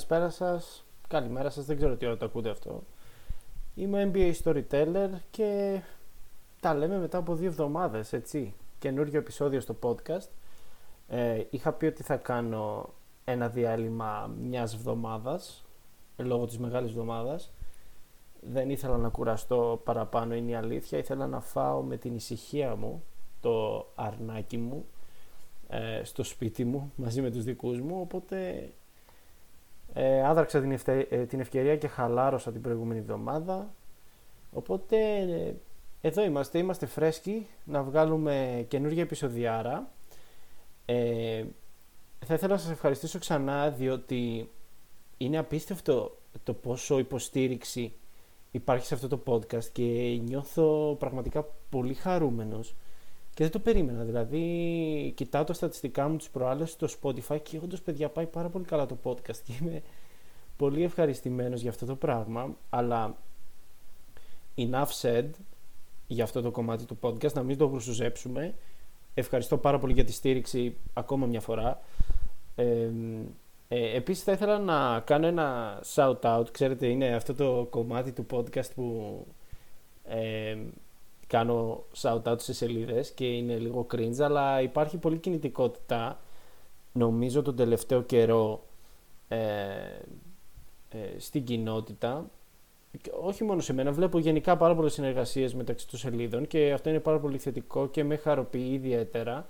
Καλησπέρα σας, καλημέρα σας, δεν ξέρω τι ώρα το ακούτε αυτό. Είμαι NBA Storyteller και τα λέμε μετά από δύο εβδομάδες, έτσι. Καινούριο επεισόδιο στο podcast. Ε, είχα πει ότι θα κάνω ένα διάλειμμα μιας εβδομάδας, λόγω της μεγάλης εβδομάδας. Δεν ήθελα να κουραστώ παραπάνω, είναι η αλήθεια. Ήθελα να φάω με την ησυχία μου το αρνάκι μου ε, στο σπίτι μου μαζί με τους δικούς μου οπότε ε, άδραξα την, ε, την ευκαιρία και χαλάρωσα την προηγούμενη εβδομάδα. Οπότε ε, εδώ είμαστε, είμαστε φρέσκοι να βγάλουμε καινούργια επεισοδιάρα. Ε, θα ήθελα να σας ευχαριστήσω ξανά διότι είναι απίστευτο το πόσο υποστήριξη υπάρχει σε αυτό το podcast και νιώθω πραγματικά πολύ χαρούμενος και δεν το περίμενα. Δηλαδή, κοιτάω τα στατιστικά μου τις προάλλες στο Spotify και όντως, παιδιά, πάει πάρα πολύ καλά το podcast και είμαι πολύ ευχαριστημένος για αυτό το πράγμα. Αλλά enough said για αυτό το κομμάτι του podcast, να μην το γρουσουζέψουμε. Ευχαριστώ πάρα πολύ για τη στήριξη ακόμα μια φορά. Ε, ε, επίσης θα ήθελα να κάνω ένα shout out, ξέρετε είναι αυτό το κομμάτι του podcast που ε, κάνω shout-out σε σελίδες και είναι λίγο cringe, αλλά υπάρχει πολύ κινητικότητα, νομίζω τον τελευταίο καιρό, ε, ε, στην κοινότητα. Όχι μόνο σε μένα, βλέπω γενικά πάρα πολλές συνεργασίες μεταξύ των σελίδων και αυτό είναι πάρα πολύ θετικό και με χαροποιεί ιδιαίτερα.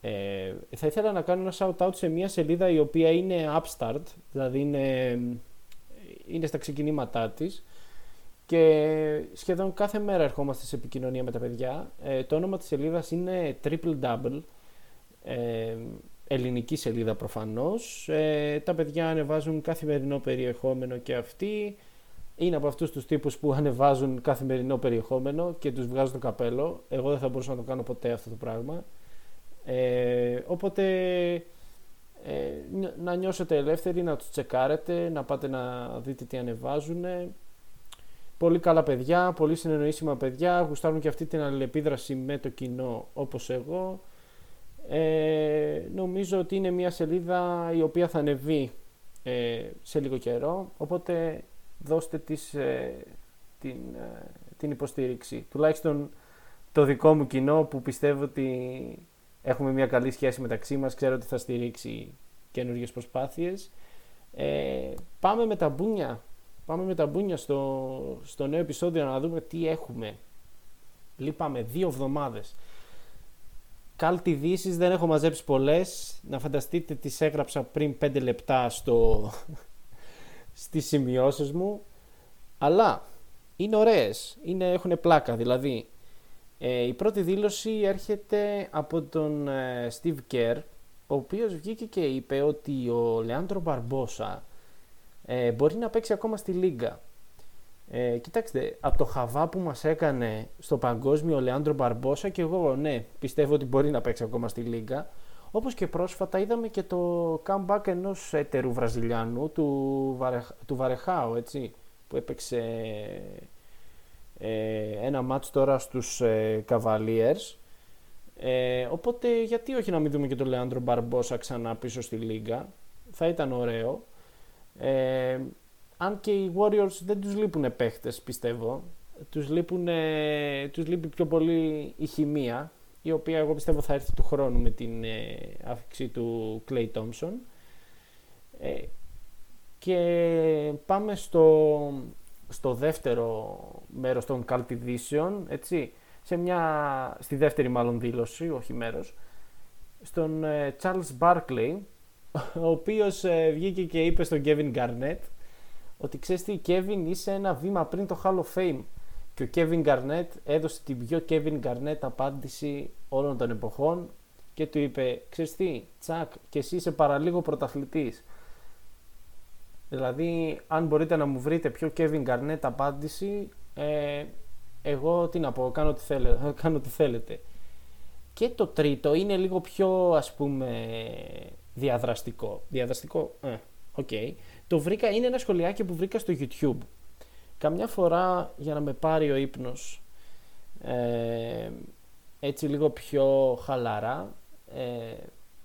Ε, θα ήθελα να κάνω ένα shout-out σε μια σελίδα η οποία είναι upstart, δηλαδή είναι, είναι στα ξεκινήματά της και σχεδόν κάθε μέρα ερχόμαστε σε επικοινωνία με τα παιδιά. Ε, το όνομα της σελίδας είναι Triple Double, ε, ελληνική σελίδα προφανώς. Ε, τα παιδιά ανεβάζουν καθημερινό περιεχόμενο και αυτοί. Είναι από αυτούς τους τύπους που ανεβάζουν καθημερινό περιεχόμενο και τους βγάζουν το καπέλο. Εγώ δεν θα μπορούσα να το κάνω ποτέ αυτό το πράγμα. Ε, οπότε ε, να νιώσετε ελεύθεροι, να τους τσεκάρετε, να πάτε να δείτε τι ανεβάζουν Πολύ καλά παιδιά, πολύ συνεννοήσιμα παιδιά, γουστάρουν και αυτή την αλληλεπίδραση με το κοινό όπως εγώ. Ε, νομίζω ότι είναι μια σελίδα η οποία θα ανεβεί ε, σε λίγο καιρό, οπότε δώστε της, ε, την, ε, την υποστήριξη. Τουλάχιστον το δικό μου κοινό που πιστεύω ότι έχουμε μια καλή σχέση μεταξύ μας, ξέρω ότι θα στηρίξει καινούργιες προσπάθειες. πάμε με τα μπούνια Πάμε με τα μπούνια στο, στο νέο επεισόδιο να δούμε τι έχουμε. Λείπαμε δύο εβδομάδες. Κάλτι ειδήσει δεν έχω μαζέψει πολλές. Να φανταστείτε τις έγραψα πριν 5 λεπτά στο... στις σημειώσεις μου. Αλλά είναι ωραίες. Είναι, έχουν πλάκα. Δηλαδή ε, η πρώτη δήλωση έρχεται από τον ε, Steve Kerr ο οποίος βγήκε και είπε ότι ο Λεάντρο Μπαρμπόσα ε, μπορεί να παίξει ακόμα στη Λίγκα. Ε, κοιτάξτε, από το χαβά που μας έκανε στο παγκόσμιο ο Λεάντρο Μπαρμπόσα και εγώ ναι, πιστεύω ότι μπορεί να παίξει ακόμα στη Λίγκα. Όπως και πρόσφατα είδαμε και το comeback ενός έτερου Βραζιλιάνου, του, Βαρε, του Βαρεχάου, έτσι, που έπαιξε ε, ένα μάτς τώρα στους ε, Cavaliers. Ε, οπότε γιατί όχι να μην δούμε και τον Λεάντρο Μπαρμπόσα ξανά πίσω στη Λίγκα; Θα ήταν ωραίο. Ε, αν και οι Warriors δεν τους λείπουν παίχτες πιστεύω. Τους, λείπουν, τους λείπει πιο πολύ η χημεία η οποία εγώ πιστεύω θα έρθει του χρόνου με την ε, άφηξη του Clay Thompson. Ε, και πάμε στο, στο δεύτερο μέρος των καλπιδίσεων, έτσι, σε μια, στη δεύτερη μάλλον δήλωση, όχι μέρος, στον ε, Charles Barkley, ο οποίος ε, βγήκε και είπε στον Kevin Garnett ότι ξέρεις τι, Kevin είσαι ένα βήμα πριν το Hall of Fame. Και ο Kevin Garnett έδωσε την πιο Kevin Garnett απάντηση όλων των εποχών και του είπε, ξέρεις τι, τσακ, και εσύ είσαι παραλίγο πρωταθλητής. Δηλαδή, αν μπορείτε να μου βρείτε πιο Kevin Garnett απάντηση, ε, εγώ τι να πω, κάνω τι, θέλετε, κάνω τι θέλετε. Και το τρίτο είναι λίγο πιο, ας πούμε, διαδραστικό. Διαδραστικό, ε, OK. Okay. Το βρήκα, είναι ένα σχολιάκι που βρήκα στο YouTube. Καμιά φορά για να με πάρει ο ύπνος ε, έτσι λίγο πιο χαλαρά ε,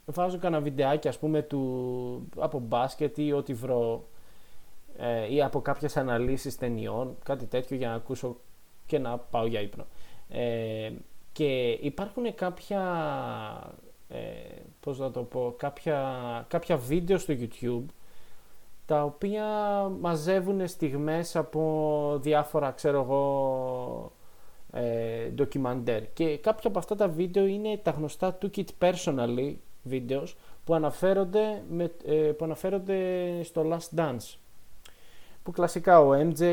βάζω κανένα βιντεάκι ας πούμε του, από μπάσκετ ή ό,τι βρω ε, ή από κάποιες αναλύσεις ταινιών, κάτι τέτοιο για να ακούσω και να πάω για ύπνο. Ε, και υπάρχουν κάποια, ε, πώς να το πω, κάποια, κάποια βίντεο στο YouTube τα οποία μαζεύουν στιγμές από διάφορα, ξέρω εγώ, ε, ντοκιμαντέρ. Και κάποια από αυτά τα βίντεο είναι τα γνωστά Took It Personally βίντεος που αναφέρονται, με, ε, που αναφέρονται στο Last Dance. Που κλασικά ο MJ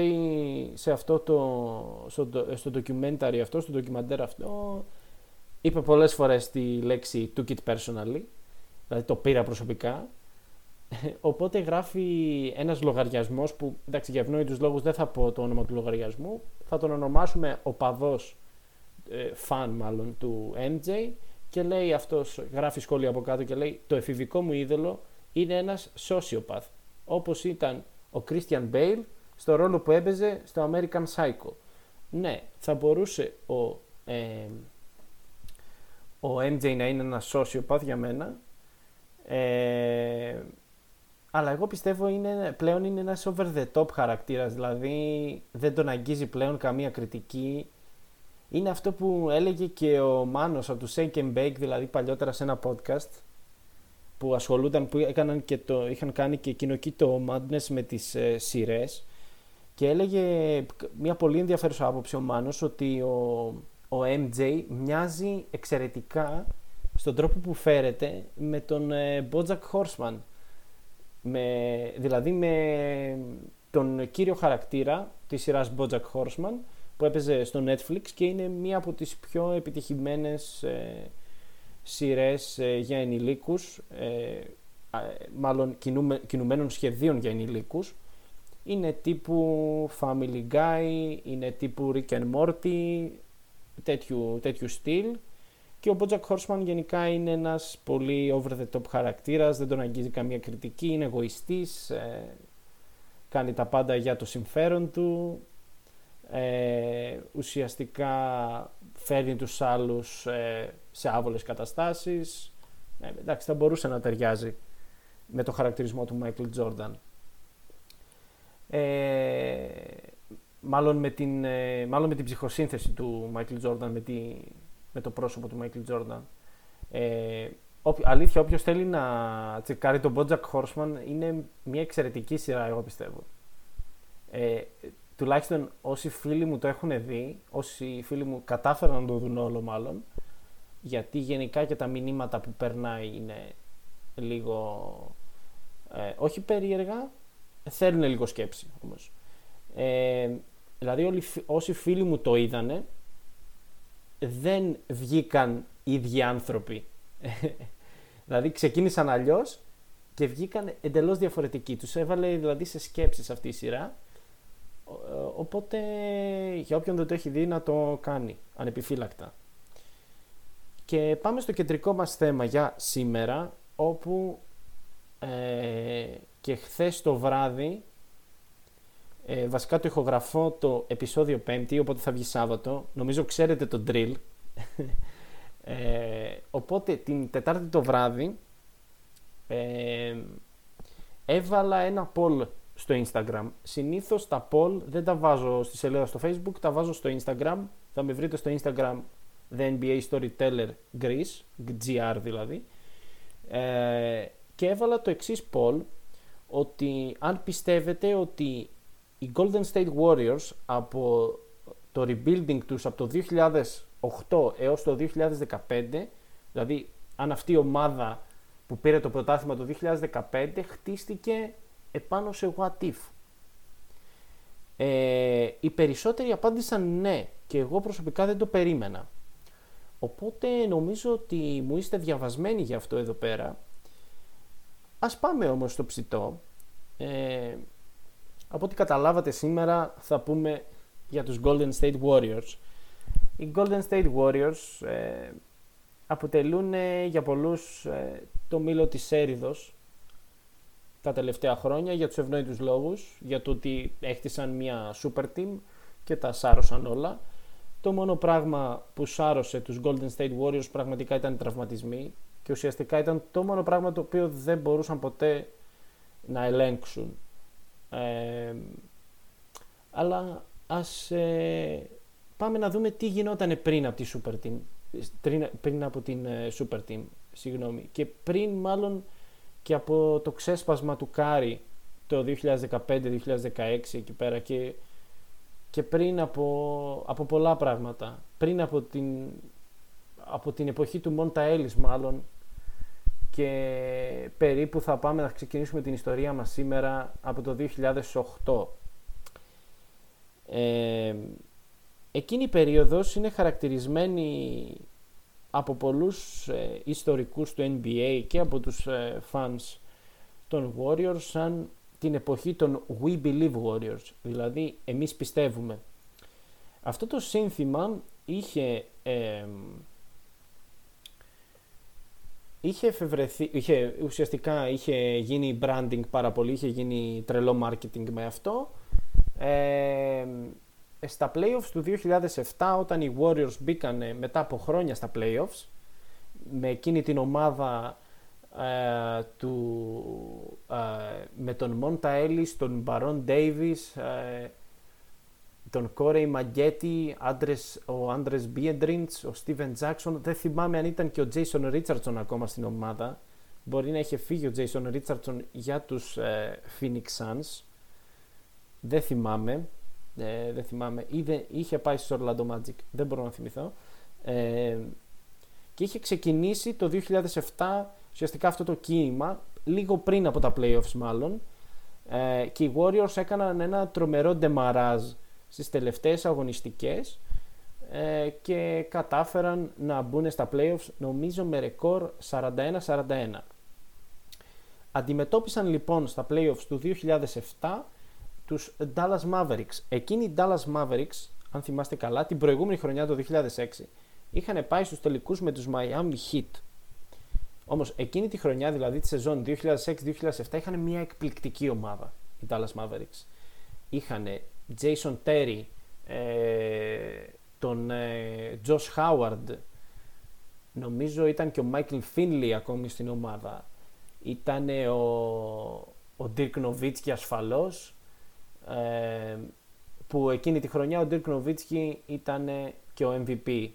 σε αυτό το, στο, στο documentary αυτό, στο ντοκιμαντέρ αυτό, είπε πολλές φορές τη λέξη Took It Personally, δηλαδή το πήρα προσωπικά Οπότε γράφει ένας λογαριασμός που, εντάξει, για ευνόητους λόγους δεν θα πω το όνομα του λογαριασμού, θα τον ονομάσουμε ο παδός, ε, φαν μάλλον, του MJ και λέει αυτός, γράφει σχόλια από κάτω και λέει το εφηβικό μου είδωλο είναι ένας sociopath, όπως ήταν ο Christian Bale στο ρόλο που έπαιζε στο American Psycho. Ναι, θα μπορούσε ο, ε, ο MJ να είναι ένας sociopath για μένα, ε, αλλά εγώ πιστεύω είναι, πλέον είναι ένας over the top χαρακτήρας, δηλαδή δεν τον αγγίζει πλέον καμία κριτική. Είναι αυτό που έλεγε και ο Μάνος από τους Shake and Bake, δηλαδή παλιότερα σε ένα podcast, που ασχολούνταν, που έκαναν και το, είχαν κάνει και εκείνο εκεί το Madness με τις ε, σειρές. και έλεγε μια πολύ ενδιαφέρουσα άποψη ο Μάνος ότι ο, ο MJ μοιάζει εξαιρετικά στον τρόπο που φέρεται με τον ε, Bojack Horseman. Με, δηλαδή με τον κύριο χαρακτήρα της σειράς Bojack Horseman που έπαιζε στο Netflix και είναι μία από τις πιο επιτυχημένες ε, σειρές ε, για ενηλίκους ε, μάλλον κινούμε, κινουμένων σχεδίων για ενηλίκους. Είναι τύπου Family Guy, είναι τύπου Rick and Morty τέτοιου, τέτοιου στυλ και ο Bojack Horseman γενικά είναι ένας πολύ over the top χαρακτήρας, δεν τον αγγίζει καμία κριτική, είναι εγωιστής, ε, κάνει τα πάντα για το συμφέρον του, ε, ουσιαστικά φέρνει τους άλλους ε, σε άβολες καταστάσεις. Ε, εντάξει, θα μπορούσε να ταιριάζει με το χαρακτηρισμό του Michael Jordan. Ε, μάλλον, με την, μάλλον με την ψυχοσύνθεση του Michael Jordan, με τη, με το πρόσωπο του Michael Jordan. Ε, αλήθεια, όποιος θέλει να τσεκάρει τον Bojack Horseman είναι μια εξαιρετική σειρά, εγώ πιστεύω. Ε, τουλάχιστον όσοι φίλοι μου το έχουν δει, όσοι φίλοι μου κατάφεραν να το δουν όλο μάλλον, γιατί γενικά και τα μηνύματα που περνάει είναι λίγο, ε, όχι περίεργα, θέλουν λίγο σκέψη όμως. Ε, δηλαδή όλοι, όσοι φίλοι μου το είδανε, δεν βγήκαν ίδιοι άνθρωποι. δηλαδή ξεκίνησαν αλλιώς και βγήκαν εντελώς διαφορετικοί. Τους έβαλε δηλαδή σε σκέψεις αυτή η σειρά. Οπότε για όποιον δεν το έχει δει να το κάνει ανεπιφύλακτα. Και πάμε στο κεντρικό μας θέμα για σήμερα όπου ε, και χθες το βράδυ ε, βασικά το ηχογραφώ το επεισόδιο 5 οπότε θα βγει Σάββατο. Νομίζω ξέρετε το drill. ε, οπότε την Τετάρτη το βράδυ ε, έβαλα ένα poll στο Instagram. Συνήθως τα poll δεν τα βάζω στη σελίδα στο Facebook, τα βάζω στο Instagram. Θα με βρείτε στο Instagram The NBA Storyteller Greece, GR δηλαδή. Ε, και έβαλα το εξής poll ότι αν πιστεύετε ότι οι Golden State Warriors από το rebuilding τους από το 2008 έως το 2015, δηλαδή αν αυτή η ομάδα που πήρε το πρωτάθλημα το 2015 χτίστηκε επάνω σε what if. Ε, οι περισσότεροι απάντησαν ναι και εγώ προσωπικά δεν το περίμενα. Οπότε νομίζω ότι μου είστε διαβασμένοι για αυτό εδώ πέρα. Ας πάμε όμως στο ψητό. Ε, από ό,τι καταλάβατε σήμερα θα πούμε για τους Golden State Warriors. Οι Golden State Warriors ε, αποτελούν ε, για πολλούς ε, το μήλο της έριδος τα τελευταία χρόνια για τους ευνόητους λόγους, για το ότι έχτισαν μια super team και τα σάρωσαν όλα. Το μόνο πράγμα που σάρωσε τους Golden State Warriors πραγματικά ήταν οι τραυματισμοί και ουσιαστικά ήταν το μόνο πράγμα το οποίο δεν μπορούσαν ποτέ να ελέγξουν. Ε, αλλά ας ε, πάμε να δούμε τι γινόταν πριν από τη Super Team, πριν από την ε, Super Team, συγγνώμη, και πριν μάλλον και από το ξέσπασμα του Κάρι το 2015-2016 εκεί πέρα και, και πριν από, από πολλά πράγματα. Πριν από την, από την εποχή του Μόντα Έλλης μάλλον και περίπου θα πάμε να ξεκινήσουμε την ιστορία μας σήμερα από το 2008. Ε, εκείνη η περίοδος είναι χαρακτηρισμένη από πολλούς ε, ιστορικούς του NBA και από τους ε, fans των Warriors σαν την εποχή των We Believe Warriors, δηλαδή εμείς πιστεύουμε. Αυτό το σύνθημα είχε, ε, είχε εφευρεθεί, είχε, ουσιαστικά είχε γίνει branding πάρα πολύ, είχε γίνει τρελό marketing με αυτό. Ε, στα playoffs του 2007 όταν οι Warriors μπήκαν μετά από χρόνια στα playoffs με εκείνη την ομάδα ε, του, ε, με τον Μόντα Έλλης, τον Μπαρόν Ντέιβις, ε, τον Κόρεϊ Μαγκέτη, ο Άντρες Μπιεντριντς, ο Στίβεν Τζάξον. Δεν θυμάμαι αν ήταν και ο Τζέισον Ρίτσαρτσον ακόμα στην ομάδα. Μπορεί να είχε φύγει ο Τζέισον Ρίτσαρτσον για τους Phoenix Suns. Δεν θυμάμαι. δεν θυμάμαι. Ή είχε πάει στο Orlando Magic. Δεν μπορώ να θυμηθώ. και είχε ξεκινήσει το 2007 ουσιαστικά αυτό το κίνημα λίγο πριν από τα playoffs μάλλον ε, και οι Warriors έκαναν ένα τρομερό ντεμαράζ στις τελευταίες αγωνιστικές ε, και κατάφεραν να μπουν στα playoffs νομίζω με ρεκόρ 41-41. Αντιμετώπισαν λοιπόν στα playoffs του 2007 τους Dallas Mavericks. Εκείνοι οι Dallas Mavericks, αν θυμάστε καλά, την προηγούμενη χρονιά το 2006 είχαν πάει στους τελικούς με τους Miami Heat Όμως εκείνη τη χρονιά, δηλαδή τη σεζόν 2006-2007, είχαν μια εκπληκτική ομάδα οι Dallas Mavericks. Είχαν Jason Terry, ε, τον ε, Josh Howard, νομίζω ήταν και ο Michael Finley ακόμη στην ομάδα. Ήταν ο, ο Dirk Nowitzki ασφαλώς, ε, που εκείνη τη χρονιά ο Dirk Nowitzki ήταν και ο MVP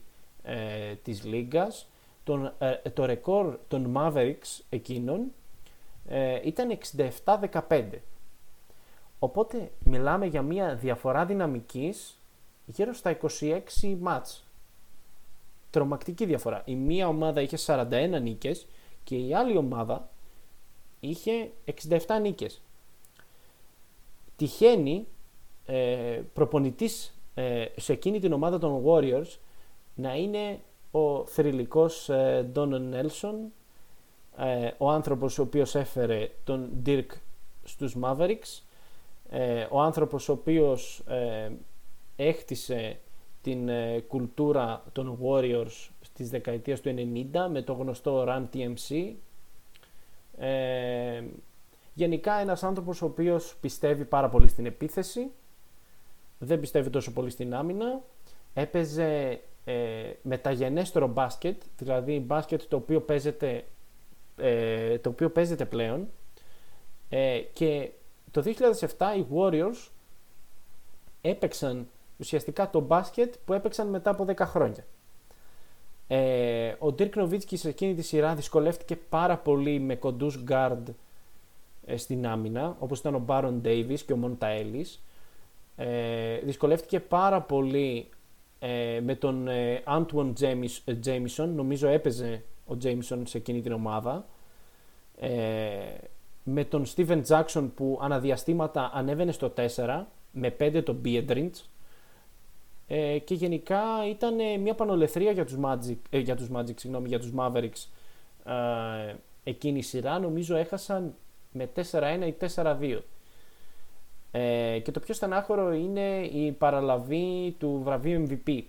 ε, της Λίγκας τον, ε, το ρεκόρ των Mavericks εκείνων ε, ήταν 67-15. Οπότε μιλάμε για μια διαφορά δυναμικής γύρω στα 26 μάτς. Τρομακτική διαφορά. Η μία ομάδα είχε 41 νίκες και η άλλη ομάδα είχε 67 νίκες. Τυχαίνει ε, προπονητής ε, σε εκείνη την ομάδα των Warriors να είναι ο θρηλυκός Ντόνον Νέλσον, ο άνθρωπος ο οποίος έφερε τον Dirk στους Mavericks, ε, ο άνθρωπος ο οποίος ε, έχτισε την ε, κουλτούρα των Warriors στις δεκαετίες του 90 με το γνωστό Run TMC. γενικά ένας άνθρωπος ο οποίος πιστεύει πάρα πολύ στην επίθεση, δεν πιστεύει τόσο πολύ στην άμυνα, έπαιζε ε, μεταγενέστερο μπάσκετ, δηλαδή μπάσκετ το οποίο παίζεται, ε, το οποίο παίζεται πλέον ε, και το 2007 οι Warriors έπαιξαν ουσιαστικά το μπάσκετ που έπαιξαν μετά από 10 χρόνια. Ε, ο Dirk Nowitzki σε εκείνη τη σειρά δυσκολεύτηκε πάρα πολύ με κοντούς guard ε, στην άμυνα, όπως ήταν ο Baron Davis και ο Monta Ellis. Ε, δυσκολεύτηκε πάρα πολύ ε, με τον ε, Antoine Jameson, νομίζω έπαιζε ο Jameson σε εκείνη την ομάδα, ε, με τον Steven Jackson που αναδιαστήματα ανέβαινε στο 4, με 5 τον Biedrins, ε, και γενικά ήταν μια πανολεθρία για τους Magic, ε, για τους Magic, συγγνώμη, για τους Mavericks ε, εκείνη η σειρά, νομίζω έχασαν με 4-1 ή 4-2. Ε, και το πιο στενάχωρο είναι η παραλαβή του βραβείου MVP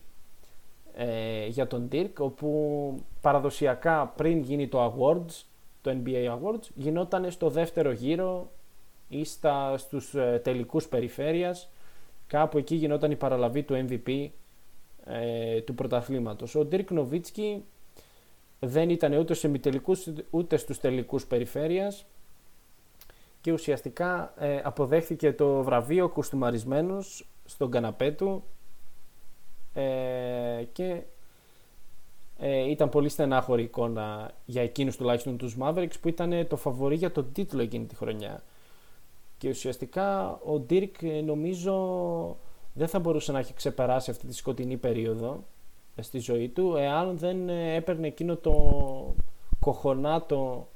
ε, για τον Dirk, όπου παραδοσιακά πριν γίνει το Awards, το NBA Awards, γινόταν στο δεύτερο γύρο ή στα, στους ε, τελικούς περιφέρειας, κάπου εκεί γινόταν η παραλαβή του MVP ε, του πρωταθλήματος. Ο Dirk Nowitzki δεν ήταν ούτε σε μητελικούς ούτε στους τελικούς περιφέρειας και ουσιαστικά ε, αποδέχθηκε το βραβείο κουστούμαρισμένος στον καναπέ του ε, και ε, ήταν πολύ στενάχωρη εικόνα για εκείνους τουλάχιστον τους Mavericks που ήταν το φαβορή για τον τίτλο εκείνη τη χρονιά. Και ουσιαστικά ο Dirk ε, νομίζω δεν θα μπορούσε να έχει ξεπεράσει αυτή τη σκοτεινή περίοδο ε, στη ζωή του εάν δεν έπαιρνε εκείνο το κοχονάτο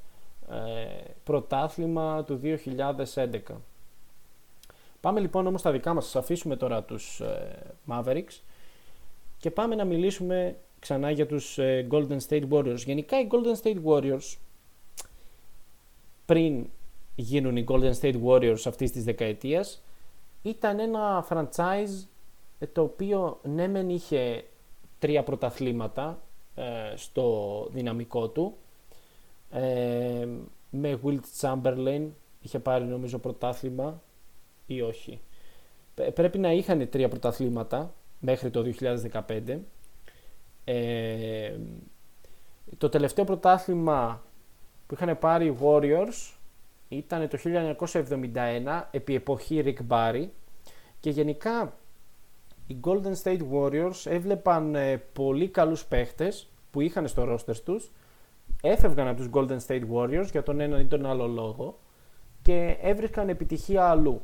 πρωτάθλημα του 2011. Πάμε λοιπόν όμως στα δικά μας, σας αφήσουμε τώρα τους Mavericks και πάμε να μιλήσουμε ξανά για τους ε, Golden State Warriors. Γενικά οι Golden State Warriors πριν γίνουν οι Golden State Warriors αυτής της δεκαετίας ήταν ένα franchise ε, το οποίο ναι μεν είχε τρία πρωταθλήματα ε, στο δυναμικό του. Με Wilt Chamberlain είχε πάρει νομίζω πρωτάθλημα ή όχι. Πρέπει να είχαν τρία πρωταθλήματα μέχρι το 2015 ε, το τελευταίο πρωτάθλημα που είχαν πάρει οι Warriors ήταν το 1971 επί εποχή Rick Barry και γενικά οι Golden State Warriors έβλεπαν ε, πολύ καλούς παίχτες που είχαν στο roster τους έφευγαν από τους Golden State Warriors για τον ένα ή τον άλλο λόγο και έβρισκαν επιτυχία αλλού.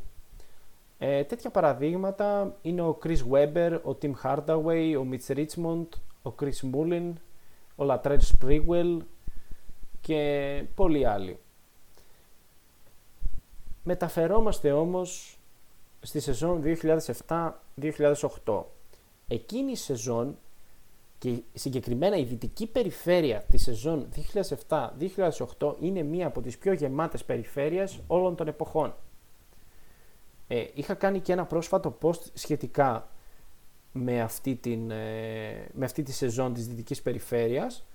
Ε, τέτοια παραδείγματα είναι ο Chris Webber, ο Tim Hardaway, ο Mitch Richmond, ο Chris Mullin, ο Latrell Sprewell και πολλοί άλλοι. Μεταφερόμαστε όμως στη σεζόν 2007-2008. Εκείνη η σεζόν και συγκεκριμένα η δυτική περιφέρεια της σεζόν 2007-2008 είναι μία από τις πιο γεμάτες περιφέρειες όλων των εποχών. Ε, είχα κάνει και ένα πρόσφατο post σχετικά με αυτή, την, ε, με αυτή τη σεζόν της Δυτικής Περιφέρειας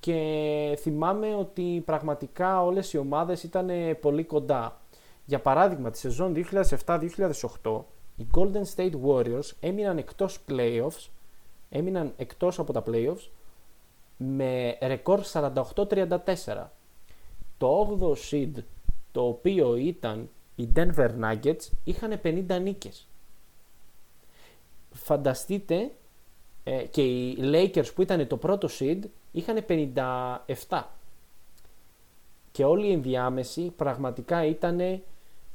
και θυμάμαι ότι πραγματικά όλες οι ομάδες ήταν πολύ κοντά. Για παράδειγμα, τη σεζόν 2007-2008 οι Golden State Warriors έμειναν εκτός playoffs, έμειναν εκτός από τα playoffs με ρεκόρ 48-34. Το 8ο seed, το οποίο ήταν οι Denver Nuggets, είχαν 50 νίκες φανταστείτε ε, και οι Lakers που ήταν το πρώτο seed είχαν 57 και όλοι οι ενδιάμεσοι πραγματικά ήταν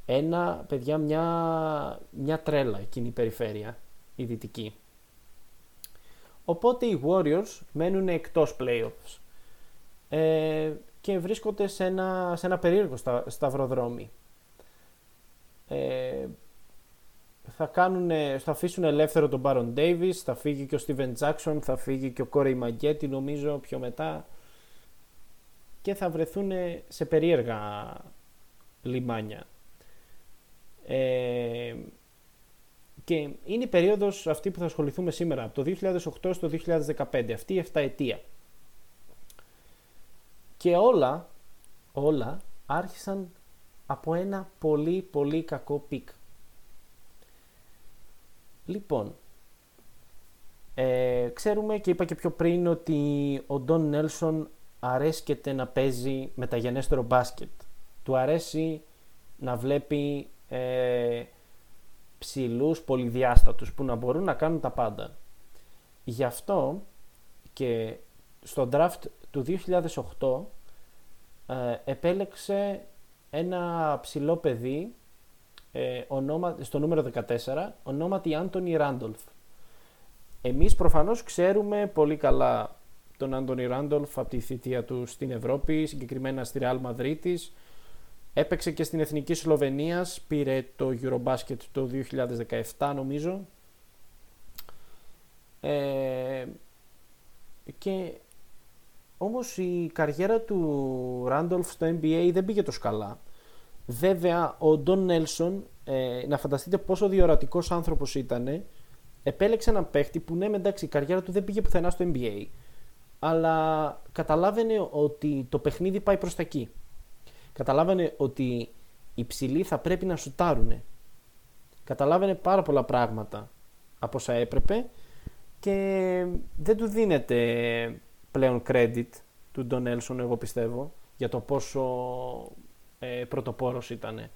ένα, παιδιά, μια, μια τρέλα εκείνη η περιφέρεια, η δυτική. Οπότε οι Warriors μένουν εκτός playoffs ε, και βρίσκονται σε ένα, σε ένα περίεργο στα, σταυροδρόμι. Ε, θα, κάνουν, θα αφήσουν ελεύθερο τον Baron Davis, θα φύγει και ο Steven Jackson, θα φύγει και ο Corey Maggette νομίζω πιο μετά και θα βρεθούν σε περίεργα λιμάνια. Ε, και είναι η περίοδος αυτή που θα ασχοληθούμε σήμερα, από το 2008 στο 2015, αυτή η 7 ετία. Και όλα, όλα άρχισαν από ένα πολύ πολύ κακό pick. Λοιπόν, ε, ξέρουμε και είπα και πιο πριν ότι ο Ντόν Νέλσον αρέσκεται να παίζει μεταγενέστερο μπάσκετ. Του αρέσει να βλέπει ε, ψηλούς πολυδιάστατους που να μπορούν να κάνουν τα πάντα. Γι' αυτό και στο draft του 2008 ε, επέλεξε ένα ψηλό παιδί ε, ονόμα, στο νούμερο 14 ονόματι Άντωνι Ράντολφ. Εμείς προφανώς ξέρουμε πολύ καλά τον Άντωνι Ράντολφ από τη θητεία του στην Ευρώπη, συγκεκριμένα στη Real Madrid Έπαιξε και στην Εθνική Σλοβενίας, πήρε το Eurobasket το 2017 νομίζω. Ε, και όμως η καριέρα του Ράντολφ στο NBA δεν πήγε τόσο καλά. Βέβαια, ο Ντόν Νέλσον, ε, να φανταστείτε πόσο διορατικός άνθρωπος ήταν, επέλεξε έναν παίχτη που ναι, εντάξει, η καριέρα του δεν πήγε πουθενά στο NBA, αλλά καταλάβαινε ότι το παιχνίδι πάει προς τα εκεί. Καταλάβαινε ότι οι ψηλοί θα πρέπει να σουτάρουν. Καταλάβαινε πάρα πολλά πράγματα από όσα έπρεπε και δεν του δίνεται πλέον credit του Don Nelson εγώ πιστεύω για το πόσο ε, πρωτοπόρος ήταν.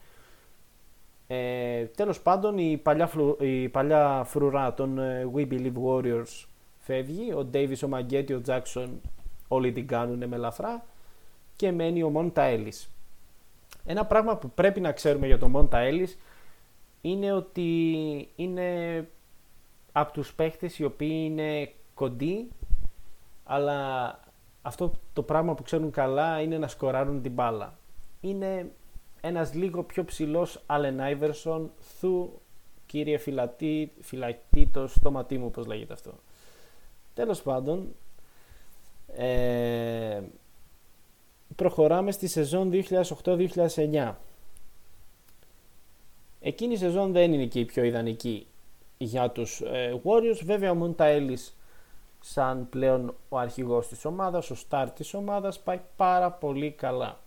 Ε, τέλος πάντων η παλιά, η παλιά φρουρά των ε, We Believe Warriors φεύγει, ο Davis, ο Μαγκέτη, ο Jackson όλοι την κάνουν με λαφρά και μένει ο Μόντα Έλλης. Ένα πράγμα που πρέπει να ξέρουμε για τον Μόντα Έλλης είναι ότι είναι από τους παίχτες οι οποίοι είναι κοντοί αλλά αυτό το πράγμα που ξέρουν καλά είναι να σκοράρουν την μπάλα. Είναι ένας λίγο πιο ψηλός Allen Iverson θου κύριε φυλατή, φυλατή το στόματί μου όπως λέγεται αυτό. Τέλος πάντων ε, προχωράμε στη σεζόν 2008-2009. Εκείνη η σεζόν δεν είναι και η πιο ιδανική για τους ε, Warriors. Βέβαια ο Μούντα σαν πλέον ο αρχηγός της ομάδας, ο στάρ της ομάδας πάει πάρα πολύ καλά.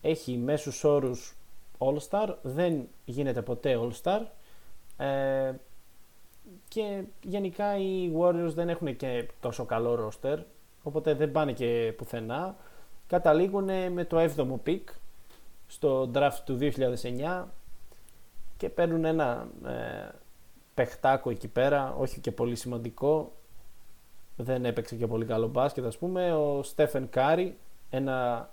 Έχει μέσους όρους All-Star, δεν γίνεται ποτέ All-Star. Ε, και γενικά οι Warriors δεν έχουν και τόσο καλό roster, οπότε δεν πάνε και πουθενά. Καταλήγουν με το 7ο pick στο draft του 2009 και παίρνουν ένα ε, παιχτάκο εκεί πέρα, όχι και πολύ σημαντικό, δεν έπαιξε και πολύ καλό μπάσκετ ας πούμε, ο Στέφεν Κάρι, ένα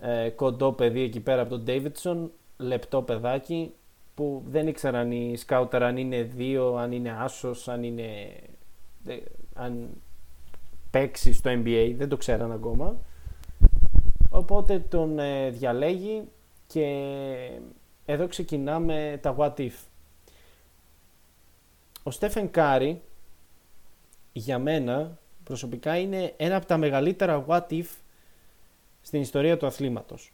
ε, κοντό παιδί εκεί πέρα από τον Ντέιβιτσον, λεπτό παιδάκι που δεν ήξεραν οι scouter αν είναι δύο, αν είναι άσος, αν είναι αν παίξει στο NBA, δεν το ξέραν ακόμα. Οπότε τον ε, διαλέγει και εδώ ξεκινάμε τα what if. Ο Στέφεν Κάρι για μένα προσωπικά είναι ένα από τα μεγαλύτερα what if στην ιστορία του αθλήματος.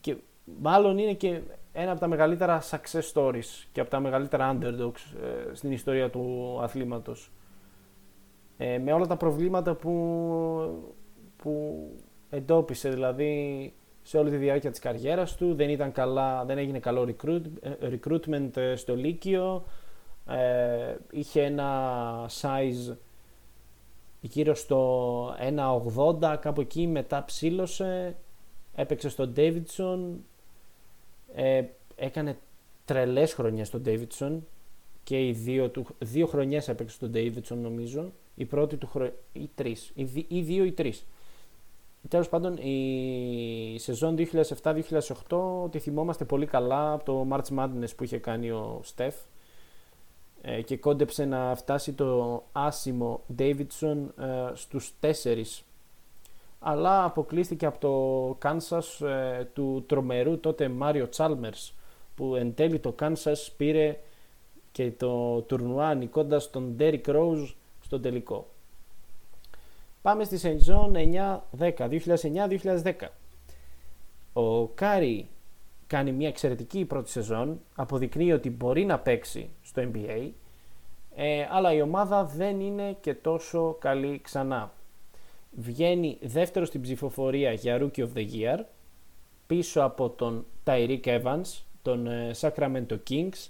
Και μάλλον είναι και ένα από τα μεγαλύτερα success stories και από τα μεγαλύτερα underdogs ε, στην ιστορία του αθλήματος. Ε, με όλα τα προβλήματα που, που εντόπισε, δηλαδή σε όλη τη διάρκεια της καριέρας του, δεν, ήταν καλά, δεν έγινε καλό recruit, ε, recruitment στο Λύκειο, ε, είχε ένα size γύρω στο 1,80 κάπου εκεί μετά ψήλωσε έπαιξε στον Davidson ε, έκανε τρελές χρονιές στον Davidson και οι δύο, του, δύο χρονιές έπαιξε στον Davidson νομίζω. Η πρώτη του χρονιά ή τρεις ή, ή δύο ή τρεις. Τέλος πάντων, η σεζόν 2007-2008 τη θυμόμαστε πολύ καλά από το March Madness που είχε κάνει ο Στεφ ε, και κόντεψε να φτάσει το άσημο Davidson ε, στους τέσσερις αλλά αποκλείστηκε από το Kansas ε, του τρομερού τότε Μάριο Τσάλμερς που εν τέλει το Kansas πήρε και το τουρνουά νικώντας τον Derrick Rose στο τελικό. Πάμε στη σεζόν 9-10, 2009-2010. Ο Κάρι κάνει μια εξαιρετική πρώτη σεζόν, αποδεικνύει ότι μπορεί να παίξει στο NBA, ε, αλλά η ομάδα δεν είναι και τόσο καλή ξανά. Βγαίνει δεύτερο στην ψηφοφορία για Rookie of the Year, πίσω από τον Tyreek Evans, τον ε, Sacramento Kings,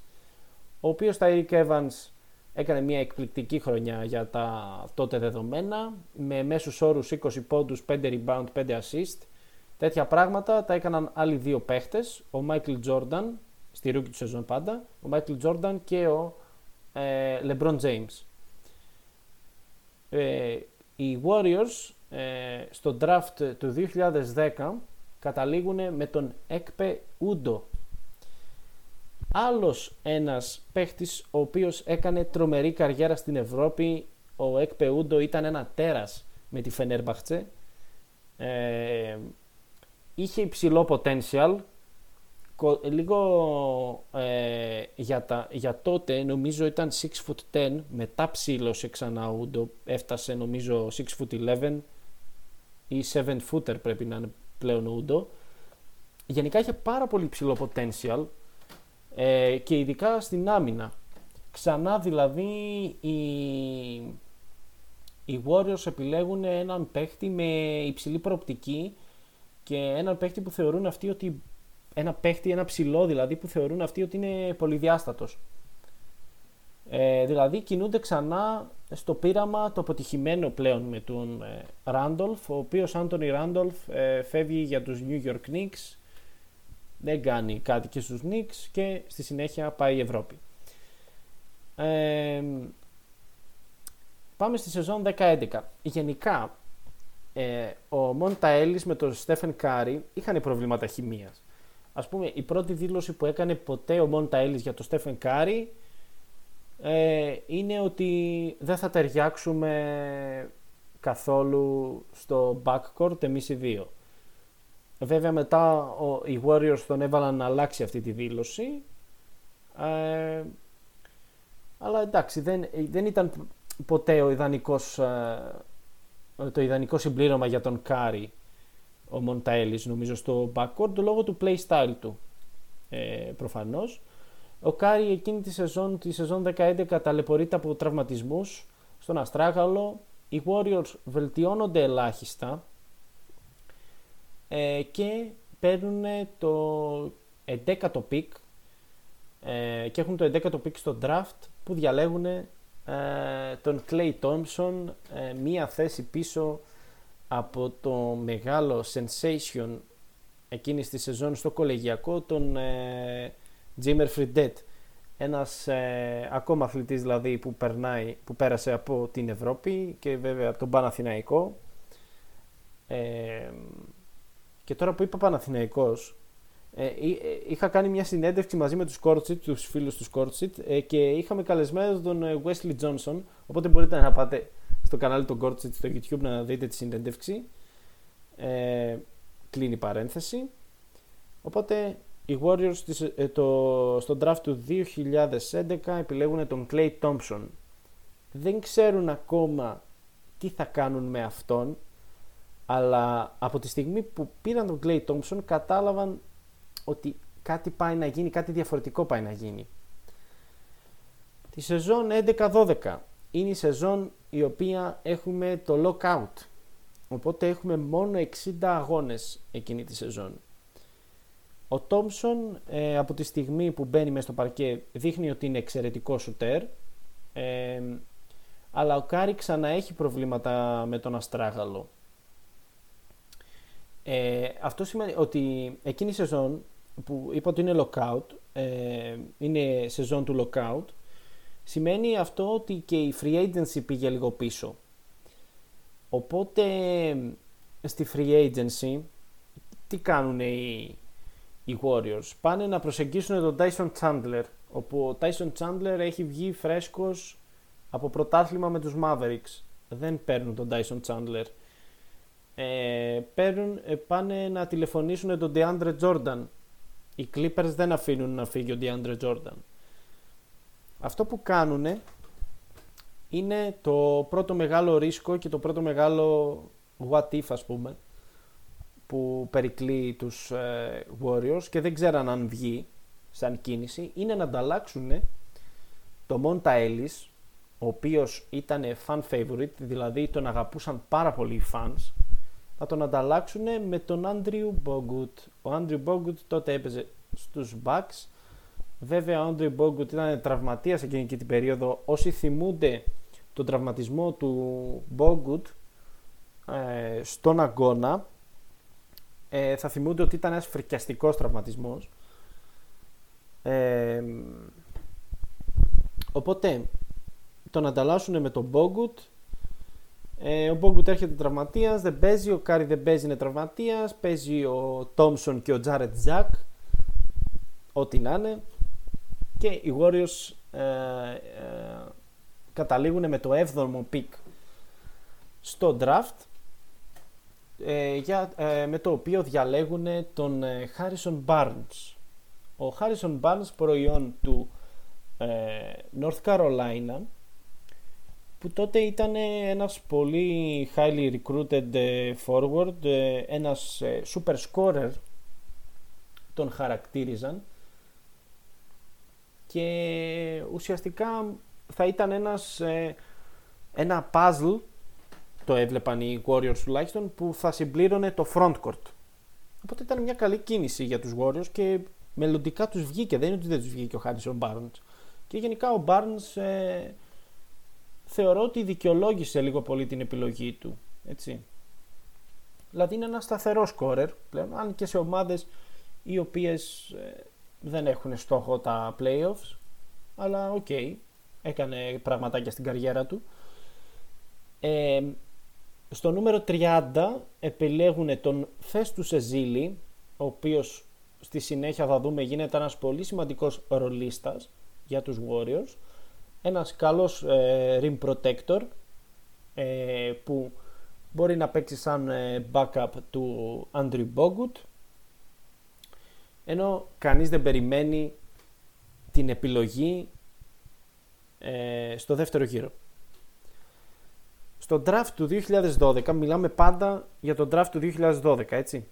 ο οποίος Tyreek Evans έκανε μια εκπληκτική χρονιά για τα τότε δεδομένα, με μέσους όρους 20 πόντους, 5 rebound, 5 assist, Τέτοια πράγματα τα έκαναν άλλοι δύο παίχτες, ο Μάικλ Τζόρνταν, στη ρούκη του σεζόν πάντα, ο Μάικλ Τζόρνταν και ο ε, LeBron James. Ε, οι Warriors ε, στο draft του 2010 καταλήγουν με τον Έκπε Ούντο. Άλλος ένας παίχτης ο οποίος έκανε τρομερή καριέρα στην Ευρώπη, ο Έκπε Ούντο ήταν ένα τέρας με τη Φενέρμπαχτσε. Ε, είχε υψηλό potential. Λίγο ε, για, τα, για τότε νομίζω ήταν 6 foot 10, μετά ψήλωσε ξανά Ούντο, έφτασε νομίζω 6 foot 11 ή 7 footer πρέπει να είναι πλέον ο Ούντο. Γενικά είχε πάρα πολύ ψηλό potential ε, και ειδικά στην άμυνα. Ξανά δηλαδή οι, οι Warriors επιλέγουν έναν παίχτη με υψηλή προοπτική και έναν παίχτη που θεωρούν αυτοί ότι. Ένα παίχτη, ένα ψηλό δηλαδή που θεωρούν αυτοί ότι είναι πολυδιάστατος. Ε, δηλαδή κινούνται ξανά στο πείραμα το αποτυχημένο πλέον με τον Ράντολφ, ο οποίος Άντωνι Ράντολφ φεύγει για τους New York Knicks, δεν κάνει κάτι και στους Knicks και στη συνέχεια πάει Ευρώπη. Ε, πάμε στη σεζόν 10-11. Γενικά, ε, ο Μόντα Έλλης με τον Στέφεν Κάρι είχαν προβλήματα χημίας. Ας πούμε, η πρώτη δήλωση που έκανε ποτέ ο Μόντα Έλλης για τον Στέφεν Κάρι ε, είναι ότι δεν θα ταιριάξουμε καθόλου στο backcourt εμείς οι δύο. Βέβαια μετά ο, οι Warriors τον έβαλαν να αλλάξει αυτή τη δήλωση. Ε, αλλά εντάξει δεν, δεν ήταν ποτέ ο ιδανικός, ε, το ιδανικό συμπλήρωμα για τον Κάρι ο Μόντα Έλλης νομίζω στο backcourt λόγω του play style του ε, προφανώς. Ο Κάρι εκείνη τη σεζόν, τη σεζόν 11 ταλαιπωρείται από τραυματισμούς στον Αστράγαλο. Οι Warriors βελτιώνονται ελάχιστα ε, και παίρνουν το 11ο pick ε, και έχουν το 11ο pick στο draft που διαλέγουν ε, τον Klay Thompson ε, μία θέση πίσω από το μεγάλο sensation εκείνης της σεζόν στο κολεγιακό τον ε, Jimmer Fredette. Ένας ε, ακόμα αθλητής δηλαδή που, περνάει, που πέρασε από την Ευρώπη και βέβαια τον Παναθηναϊκό. Ε, και τώρα που είπα Παναθηναϊκός ε, ε, είχα κάνει μια συνέντευξη μαζί με τους Κόρτσιτ, τους φίλους τους Κόρτσιτ ε, και είχαμε καλεσμένο τον ε, Wesley Johnson. Οπότε μπορείτε να πάτε στο κανάλι των Κόρτσιτ στο YouTube να δείτε τη συνέντευξη. Ε, κλείνει η παρένθεση. Οπότε οι Warriors το, στο draft του 2011 επιλέγουν τον Clay Thompson. Δεν ξέρουν ακόμα τι θα κάνουν με αυτόν αλλά από τη στιγμή που πήραν τον Clay Thompson κατάλαβαν ότι κάτι πάει να γίνει, κάτι διαφορετικό πάει να γίνει. Τη σεζόν 11-12 είναι η σεζόν η οποία έχουμε το lockout. Οπότε έχουμε μόνο 60 αγώνες εκείνη τη σεζόν. Ο Τόμψον ε, από τη στιγμή που μπαίνει μέσα στο παρκέ δείχνει ότι είναι εξαιρετικό σουτέρ ε, αλλά ο Κάρι ξανά έχει προβλήματα με τον Αστράγαλο. Ε, αυτό σημαίνει ότι εκείνη η σεζόν που είπα ότι είναι lockout, ε, είναι σεζόν του lockout, σημαίνει αυτό ότι και η free agency πήγε λίγο πίσω. Οπότε στη free agency τι κάνουν οι, οι Warriors; Πάνε να προσεγγίσουν τον Tyson Chandler, όπου ο Tyson Chandler έχει βγει φρέσκος από πρωτάθλημα με τους Mavericks. Δεν παίρνουν τον Tyson Chandler ε, παίρνουν, ε, πάνε να τηλεφωνήσουν τον DeAndre Jordan. Οι Clippers δεν αφήνουν να φύγει ο DeAndre Jordan. Αυτό που κάνουν είναι το πρώτο μεγάλο ρίσκο και το πρώτο μεγάλο what if ας πούμε που περικλεί τους ε, Warriors και δεν ξέραν αν βγει σαν κίνηση είναι να ανταλλάξουν το Monta Ellis ο οποίος ήταν fan favorite δηλαδή τον αγαπούσαν πάρα πολύ οι fans να τον ανταλλάξουν με τον Άντριου Μπόγκουτ. Ο Άντριου Μπόγκουτ τότε έπαιζε στους Bucks. Βέβαια ο Άντριου Μπόγκουτ ήταν τραυματίας εκείνη και την περίοδο. Όσοι θυμούνται τον τραυματισμό του Μπόγκουτ ε, στον αγώνα ε, θα θυμούνται ότι ήταν ένας φρικιαστικός τραυματισμός. Ε, οπότε τον ανταλλάσσουν με τον Μπόγκουτ ε, ο Μπόγκουτ έρχεται τραυματίας, δεν παίζει. Ο Κάρι δεν παίζει, είναι τραυματίας. Παίζει ο Τόμσον και ο Τζάρετ Τζακ. Ό,τι να είναι. Και οι Warriors ε, ε, καταλήγουν με το 7ο pick στο draft ε, για, ε, με το οποίο διαλέγουν τον Harrison Barnes. Ο Harrison Barnes προϊόν του North Carolina που τότε ήταν ένας πολύ highly recruited ε, forward, ε, ένας ε, super scorer τον χαρακτήριζαν. Και ουσιαστικά θα ήταν ένας, ένα puzzle το έβλεπαν οι Warriors τουλάχιστον που θα συμπλήρωνε το frontcourt. Οπότε ήταν μια καλή κίνηση για τους Warriors και μελλοντικά τους βγήκε, δεν είναι ότι δεν τους βγήκε ο Harrison Barnes. Και γενικά ο Barnes ε, θεωρώ ότι δικαιολόγησε λίγο πολύ την επιλογή του. Έτσι. Δηλαδή είναι ένα σταθερό σκόρερ πλέον, αν και σε ομάδες οι οποίες ε, δεν έχουν στόχο τα playoffs, αλλά οκ, okay, έκανε πραγματάκια στην καριέρα του. Ε, στο νούμερο 30 επιλέγουν τον Φέστους Εζίλι, ο οποίος στη συνέχεια θα δούμε γίνεται ένας πολύ σημαντικός ρολίστας για τους Warriors. Ένας καλός ε, rim protector ε, που μπορεί να παίξει σαν ε, backup του Andrew Bogut ενώ κανείς δεν περιμένει την επιλογή ε, στο δεύτερο γύρο. Στο draft του 2012, μιλάμε πάντα για το draft του 2012, έτσι.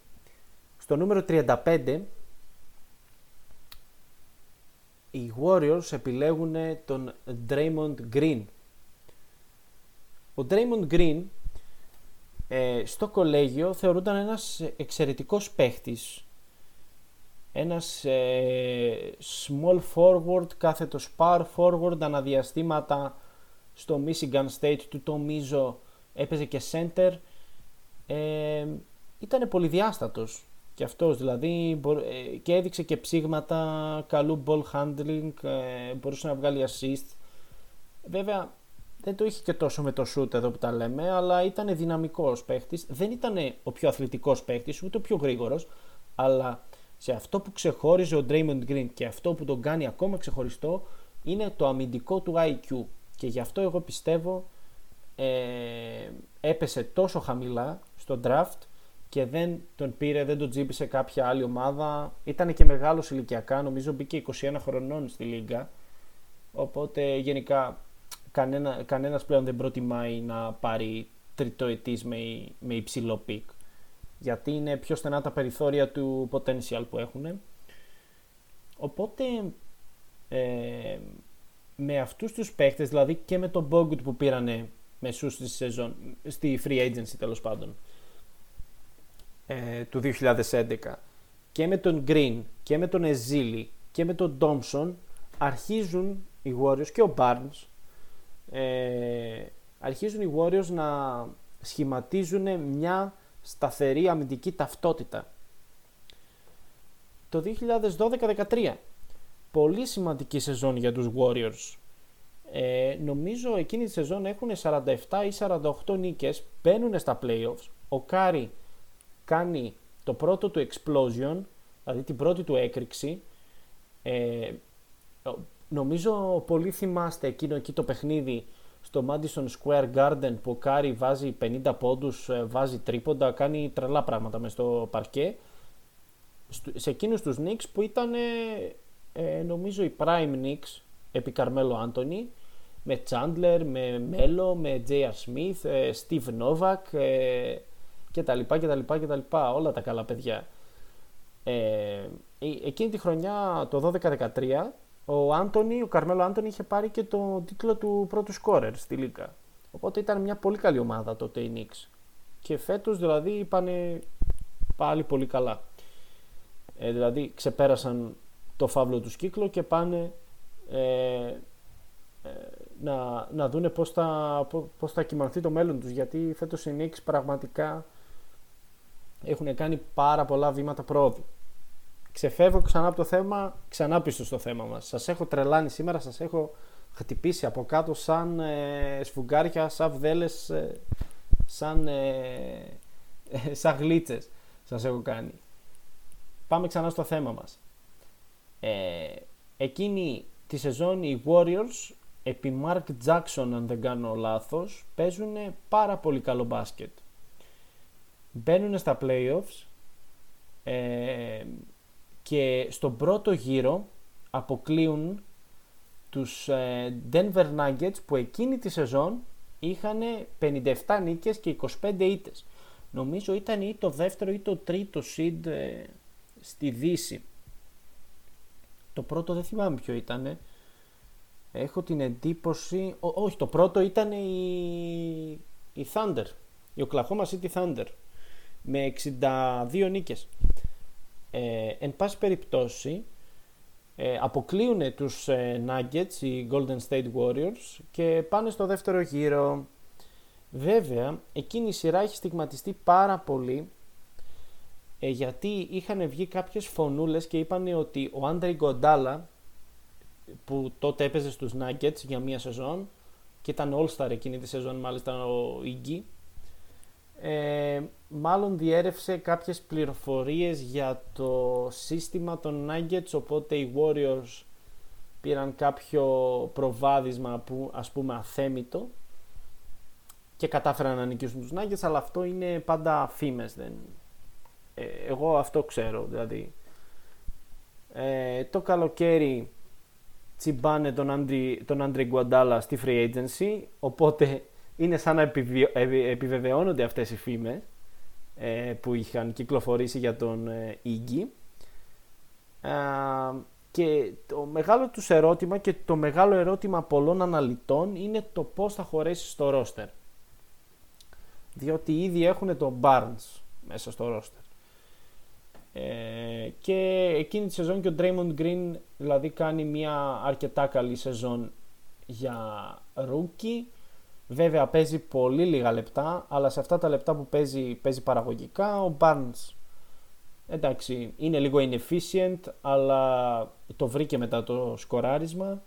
Στο νούμερο 35, οι Warriors επιλέγουν τον Draymond Green. Ο Draymond Green ε, στο κολέγιο θεωρούνταν ένας εξαιρετικός παίχτης. Ένας ε, small forward, κάθετος power forward, αναδιαστήματα στο Michigan State του Τομίζο έπαιζε και center. Ε, ήταν πολυδιάστατος και αυτός δηλαδή ε, και έδειξε και ψήγματα καλού ball handling, ε, μπορούσε να βγάλει assist. Βέβαια δεν το είχε και τόσο με το shoot εδώ που τα λέμε, αλλά ήταν δυναμικός παίχτης. Δεν ήταν ο πιο αθλητικός παίχτης, ούτε ο πιο γρήγορος, αλλά σε αυτό που ξεχώριζε ο Draymond Green και αυτό που τον κάνει ακόμα ξεχωριστό είναι το αμυντικό του IQ. Και γι' αυτό εγώ πιστεύω ε, έπεσε τόσο χαμηλά στο draft και δεν τον πήρε, δεν τον τσίμπησε κάποια άλλη ομάδα. Ήταν και μεγάλος ηλικιακά, νομίζω μπήκε 21 χρονών στη Λίγκα. Οπότε γενικά κανένα, κανένας πλέον δεν προτιμάει να πάρει τριτοετής με, με υψηλό pick. Γιατί είναι πιο στενά τα περιθώρια του potential που έχουν. Οπότε ε, με αυτούς τους παίχτες, δηλαδή και με τον Bogut που πήρανε μεσούς στη σεζόν, στη free agency τέλος πάντων, ε, του 2011 και με τον Green και με τον Ezili και με τον Thompson αρχίζουν οι Warriors και ο Barnes ε, αρχίζουν οι Warriors να σχηματίζουν μια σταθερή αμυντική ταυτότητα. Το 2012-13 πολύ σημαντική σεζόν για τους Warriors. Ε, νομίζω εκείνη τη σεζόν έχουν 47 ή 48 νίκες, μπαίνουν στα playoffs. Ο Κάρι κάνει το πρώτο του explosion, δηλαδή την πρώτη του έκρηξη. Ε, νομίζω πολύ θυμάστε εκείνο εκεί το παιχνίδι στο Madison Square Garden που ο Κάρι βάζει 50 πόντους, ε, βάζει τρίποντα, κάνει τρελά πράγματα μες στο παρκέ. Σε εκείνους τους Knicks που ήταν ε, νομίζω οι Prime Knicks επί Καρμέλο Άντωνη με Chandler, με Melo, με J.R. Smith, ε, Steve Novak ε, και τα λοιπά και τα λοιπά και τα λοιπά, όλα τα καλά παιδιά. Ε, εκείνη τη χρονιά το 12-13 ο Άντωνη, ο Καρμέλο Άντωνη είχε πάρει και το τίτλο του πρώτου σκόρερ στη Λίγκα. Οπότε ήταν μια πολύ καλή ομάδα τότε η Knicks. Και φέτος δηλαδή είπανε πάλι πολύ καλά. Ε, δηλαδή ξεπέρασαν το φαύλο τους κύκλο και πάνε ε, ε, να, να δούνε πώς θα, πώς θα κοιμανθεί το μέλλον τους γιατί φέτος οι Knicks πραγματικά έχουν κάνει πάρα πολλά βήματα πρόοδου. Ξεφεύγω ξανά από το θέμα, ξανά πίσω στο θέμα μας. Σας έχω τρελάνει σήμερα, σας έχω χτυπήσει από κάτω σαν ε, σφουγγάρια, σαν βδέλες, ε, σαν, ε, σαν γλίτσες σας έχω κάνει. Πάμε ξανά στο θέμα μας. Ε, εκείνη τη σεζόν οι Warriors επί Mark Jackson αν δεν κάνω λάθος παίζουν πάρα πολύ καλό μπάσκετ. Μπαίνουν στα playoffs ε, και στον πρώτο γύρο αποκλείουν τους ε, Denver Nuggets που εκείνη τη σεζόν είχαν 57 νίκες και 25 ήττες. Νομίζω ήταν ή το δεύτερο ή το τρίτο seed ε, στη Δύση. Το πρώτο δεν θυμάμαι ποιο ήταν. Έχω την εντύπωση... όχι, το πρώτο ήταν η, η Thunder. Η Oklahoma City Thunder. Με 62 νίκες. Ε, εν πάση περιπτώσει, Ε, αποκλείουν τους ε, Nuggets, οι Golden State Warriors και πάνε στο δεύτερο γύρο. Βέβαια, εκείνη η σειρά έχει στιγματιστεί πάρα πολύ ε, γιατί είχαν βγει κάποιες φωνούλες και είπαν ότι ο Άντρε Γκοντάλα που τότε έπαιζε στους Nuggets για μία σεζόν και ήταν All-Star εκείνη τη σεζόν μάλιστα ο Iggy ε, μάλλον διέρευσε κάποιες πληροφορίες για το σύστημα των Nuggets οπότε οι Warriors πήραν κάποιο προβάδισμα που ας πούμε αθέμητο και κατάφεραν να νικήσουν τους Nuggets αλλά αυτό είναι πάντα φήμες δεν... Ε, εγώ αυτό ξέρω δηλαδή. Ε, το καλοκαίρι τσιμπάνε τον Άντρι, τον Άντρι Γκουαντάλα στη free agency οπότε είναι σαν να επιβεβαιώνονται αυτές οι φήμες ε, που είχαν κυκλοφορήσει για τον ε, και το μεγάλο τους ερώτημα και το μεγάλο ερώτημα πολλών αναλυτών είναι το πώς θα χωρέσει στο ρόστερ. Διότι ήδη έχουν τον Barnes μέσα στο ρόστερ. Ε, και εκείνη τη σεζόν και ο Draymond Green δηλαδή κάνει μια αρκετά καλή σεζόν για rookie Βέβαια παίζει πολύ λίγα λεπτά, αλλά σε αυτά τα λεπτά που παίζει, παίζει παραγωγικά. Ο Barnes εντάξει, είναι λίγο inefficient, αλλά το βρήκε μετά το σκοράρισμα.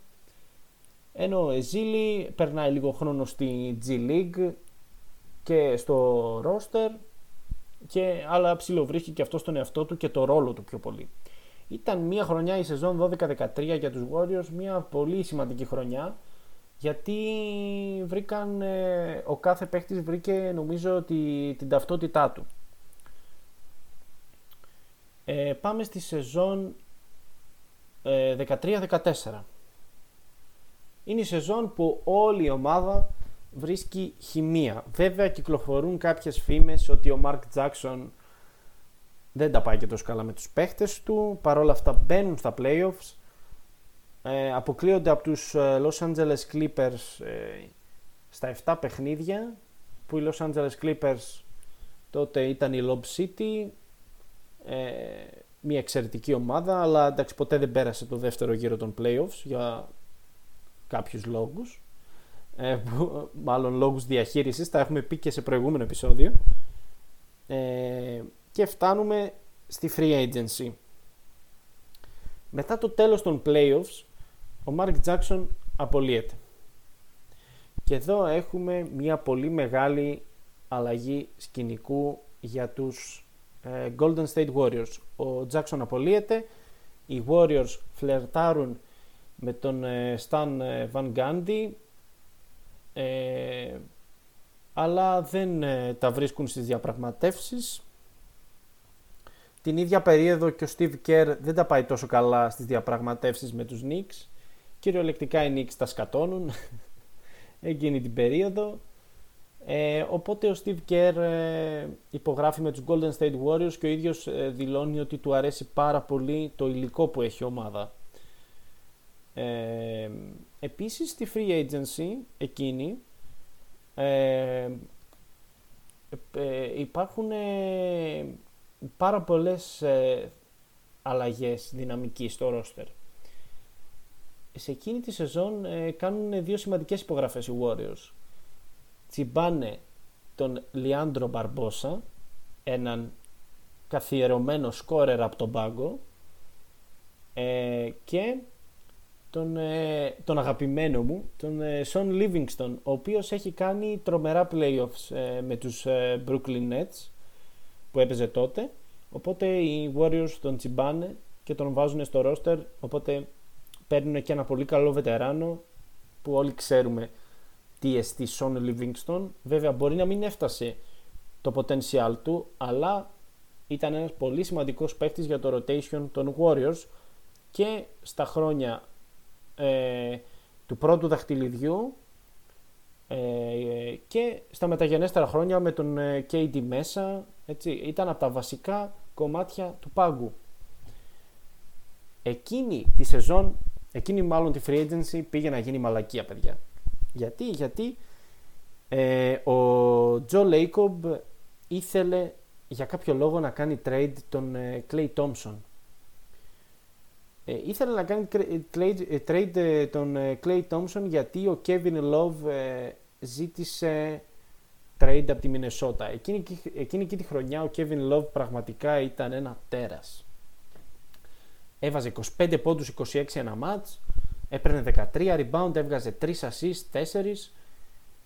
Ενώ ο Εζίλη περνάει λίγο χρόνο στη G League και στο roster και άλλα ψηλοβρίσκει και αυτό στον εαυτό του και το ρόλο του πιο πολύ. Ήταν μια χρονιά η σεζόν 12-13 για τους Warriors, μια πολύ σημαντική χρονιά γιατί βρήκαν, ε, ο κάθε παίχτης βρήκε νομίζω τη, την ταυτότητά του. Ε, πάμε στη σεζόν ε, 13-14. Είναι η σεζόν που όλη η ομάδα βρίσκει χημεία. Βέβαια κυκλοφορούν κάποιες φήμες ότι ο Μαρκ Τζάξον δεν τα πάει και τόσο καλά με τους παίχτες του. Παρόλα αυτά μπαίνουν στα playoffs ε, αποκλείονται από τους ε, Los Angeles Clippers ε, στα 7 παιχνίδια που οι Los Angeles Clippers τότε ήταν η Lob City ε, μια εξαιρετική ομάδα αλλά εντάξει ποτέ δεν πέρασε το δεύτερο γύρο των playoffs για κάποιους λόγους. Ε, που, μάλλον λόγους διαχείρισης τα έχουμε πει και σε προηγούμενο επεισόδιο. Ε, και φτάνουμε στη free agency. Μετά το τέλος των playoffs ο Μάρκ Τζάξον απολύεται. Και εδώ έχουμε μια πολύ μεγάλη αλλαγή σκηνικού για τους ε, Golden State Warriors. Ο Τζάξον απολύεται, οι Warriors φλερτάρουν με τον Stan ε, Van Gundy ε, αλλά δεν τα βρίσκουν στις διαπραγματεύσεις. Την ίδια περίοδο και ο Steve Kerr δεν τα πάει τόσο καλά στις διαπραγματεύσεις με τους Knicks Κυριολεκτικά οι Knicks τα σκατώνουν εκείνη την περίοδο. Ε, οπότε ο Steve Kerr ε, υπογράφει με τους Golden State Warriors και ο ίδιος ε, δηλώνει ότι του αρέσει πάρα πολύ το υλικό που έχει η ομάδα. Ε, επίσης στη free agency εκείνη ε, υπάρχουν πάρα πολλές αλλαγές δυναμικής στο roster σε εκείνη τη σεζόν ε, κάνουν δύο σημαντικές υπογραφές οι Warriors. Τσιμπάνε τον Λιάντρο Μπαρμπόσα, έναν καθιερωμένο σκόρερ από τον πάγκο ε, και τον, ε, τον αγαπημένο μου, τον Σον Λίβινγκστον, ο οποίος έχει κάνει τρομερά playoffs με τους Brooklyn Nets που έπαιζε τότε. Οπότε οι Warriors τον τσιμπάνε και τον βάζουν στο roster, οπότε παίρνουν και ένα πολύ καλό βετεράνο που όλοι ξέρουμε τι εστί Σον Λιβίνγκστον. Βέβαια μπορεί να μην έφτασε το potential του, αλλά ήταν ένας πολύ σημαντικός παίκτης για το rotation των Warriors και στα χρόνια ε, του πρώτου δαχτυλιδιού ε, και στα μεταγενέστερα χρόνια με τον ε, KD μέσα έτσι, ήταν από τα βασικά κομμάτια του πάγκου. Εκείνη τη σεζόν Εκείνη μάλλον τη free agency πήγε να γίνει μαλακία, παιδιά. Γιατί, γιατί ε, ο Τζο Λέικομπ ήθελε για κάποιο λόγο να κάνει trade τον ε, Clay Thompson. Ε, ήθελε να κάνει trade τον Clay Thompson γιατί ο Kevin Love ζήτησε trade από τη Μινεσότα. Εκείνη, εκείνη και τη χρονιά ο Kevin Love πραγματικά ήταν ένα τέρας. Έβαζε 25 πόντους 26 ένα μάτς, έπαιρνε 13 rebound, έβγαζε 3 assists, 4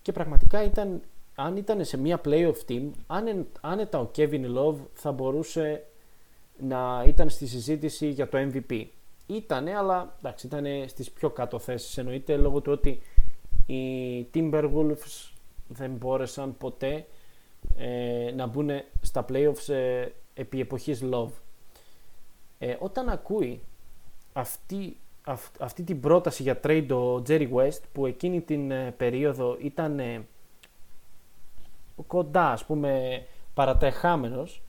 και πραγματικά ήταν, αν ήταν σε μια playoff team, αν, άνετα ο Kevin Love θα μπορούσε να ήταν στη συζήτηση για το MVP. Ήτανε, αλλά εντάξει, ήταν στις πιο κάτω θέσεις εννοείται λόγω του ότι οι Timberwolves δεν μπόρεσαν ποτέ ε, να μπουν στα playoffs ε, επί εποχής Love. Ε, όταν ακούει αυτή, αυτή την πρόταση για trade ο Jerry West που εκείνη την ε, περίοδο ήταν κοντά ας πούμε παρατεχάμενος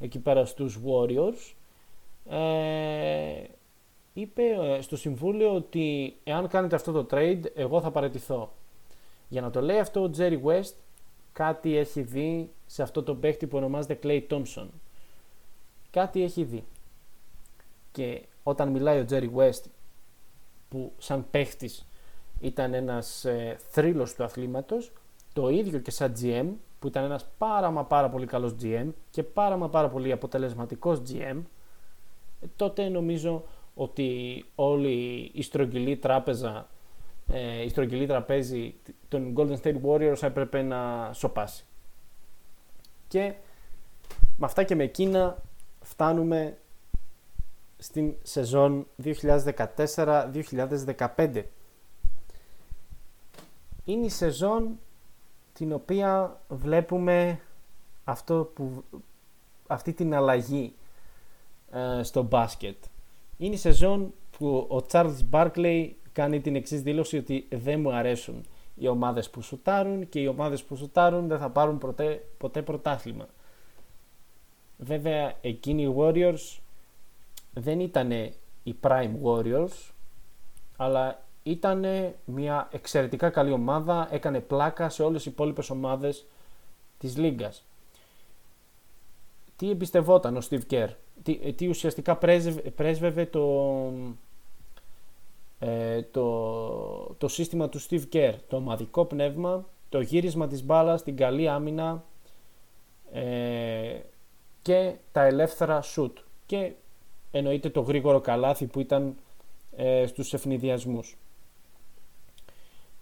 εκεί πέρα στους Warriors είπε στο συμβούλιο ότι εάν κάνετε αυτό το trade εγώ θα παραιτηθώ για να το λέει αυτό ο Jerry West κάτι έχει δει σε αυτό το παίχτη που ονομάζεται Clay Thompson. Κάτι έχει δει. Και όταν μιλάει ο Jerry West που σαν παίχτης ήταν ένας ε, θρύλος του αθλήματος, το ίδιο και σαν GM που ήταν ένας πάρα μα πάρα πολύ καλός GM και πάρα μα πάρα πολύ αποτελεσματικός GM, ε, τότε νομίζω ότι όλη η στρογγυλή τράπεζα ε, η στρογγυλή τραπέζι των Golden State Warriors έπρεπε να σοπάσει. Και με αυτά και με εκείνα φτάνουμε στην σεζόν 2014-2015. Είναι η σεζόν την οποία βλέπουμε αυτό που, αυτή την αλλαγή ε, στο μπάσκετ. Είναι η σεζόν που ο Charles Barkley κάνει την εξής δήλωση ότι δεν μου αρέσουν οι ομάδες που σουτάρουν και οι ομάδες που σουτάρουν δεν θα πάρουν ποτέ, ποτέ πρωτάθλημα. Βέβαια εκείνοι οι Warriors δεν ήταν οι Prime Warriors αλλά ήταν μια εξαιρετικά καλή ομάδα, έκανε πλάκα σε όλες οι υπόλοιπες ομάδες της Λίγκας. Τι εμπιστευόταν ο Steve Kerr, τι, τι ουσιαστικά πρέσβευε το, ε, το, το σύστημα του Steve Kerr, το ομαδικό πνεύμα, το γύρισμα της μπάλας, την καλή άμυνα ε, και τα ελεύθερα shoot και εννοείται το γρήγορο καλάθι που ήταν ε, στους ευνηδιασμούς.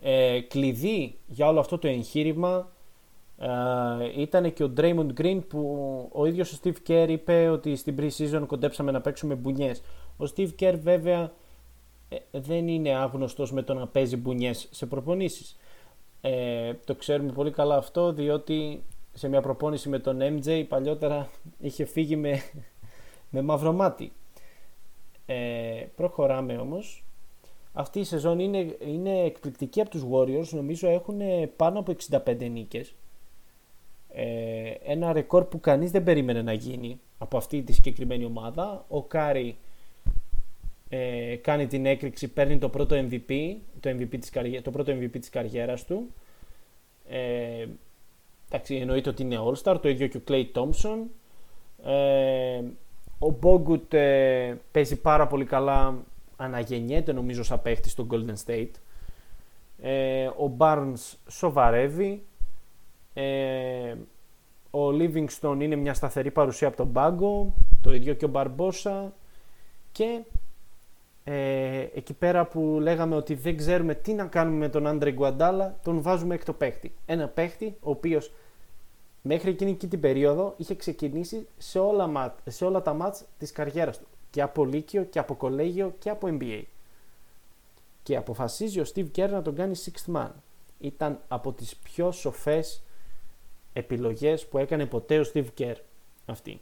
Ε, κλειδί για όλο αυτό το εγχείρημα ε, ήταν και ο Draymond Green που ο ίδιος ο Steve Kerr είπε ότι στην pre-season κοντέψαμε να παίξουμε μπουνιές. Ο Steve Kerr βέβαια ε, δεν είναι άγνωστος με το να παίζει μπουνιές σε προπονήσεις. Ε, το ξέρουμε πολύ καλά αυτό διότι σε μια προπόνηση με τον MJ παλιότερα είχε φύγει με, με μαύρο μάτι. Ε, προχωράμε όμως. Αυτή η σεζόν είναι, είναι εκπληκτική από τους Warriors. Νομίζω έχουν πάνω από 65 νίκες. Ε, ένα ρεκόρ που κανείς δεν περίμενε να γίνει από αυτή τη συγκεκριμένη ομάδα. Ο Κάρι ε, κάνει την έκρηξη, παίρνει το πρώτο MVP, το, MVP της καριέ, το πρώτο MVP της καριέρας του. Ε, εντάξει, εννοείται ότι είναι All-Star, το ίδιο και ο Clay Thompson. Ε, ο Bogut ε, παίζει πάρα πολύ καλά, αναγεννιέται νομίζω σαν παίχτη στο Golden State. Ε, ο Barnes σοβαρεύει. Ε, ο Livingston είναι μια σταθερή παρουσία από τον πάγκο. Το ίδιο και ο Barbosa. Και ε, εκεί πέρα που λέγαμε ότι δεν ξέρουμε τι να κάνουμε με τον Άντρε Γκουαντάλα, τον βάζουμε εκ το παίχτη. Ένα παίχτη ο οποίος μέχρι εκείνη και την περίοδο είχε ξεκινήσει σε όλα, σε όλα τα μάτς της καριέρας του. Και από Λύκειο και από Κολέγιο και από NBA. Και αποφασίζει ο Steve Kerr να τον κάνει sixth man. Ήταν από τις πιο σοφές επιλογές που έκανε ποτέ ο Steve Kerr αυτή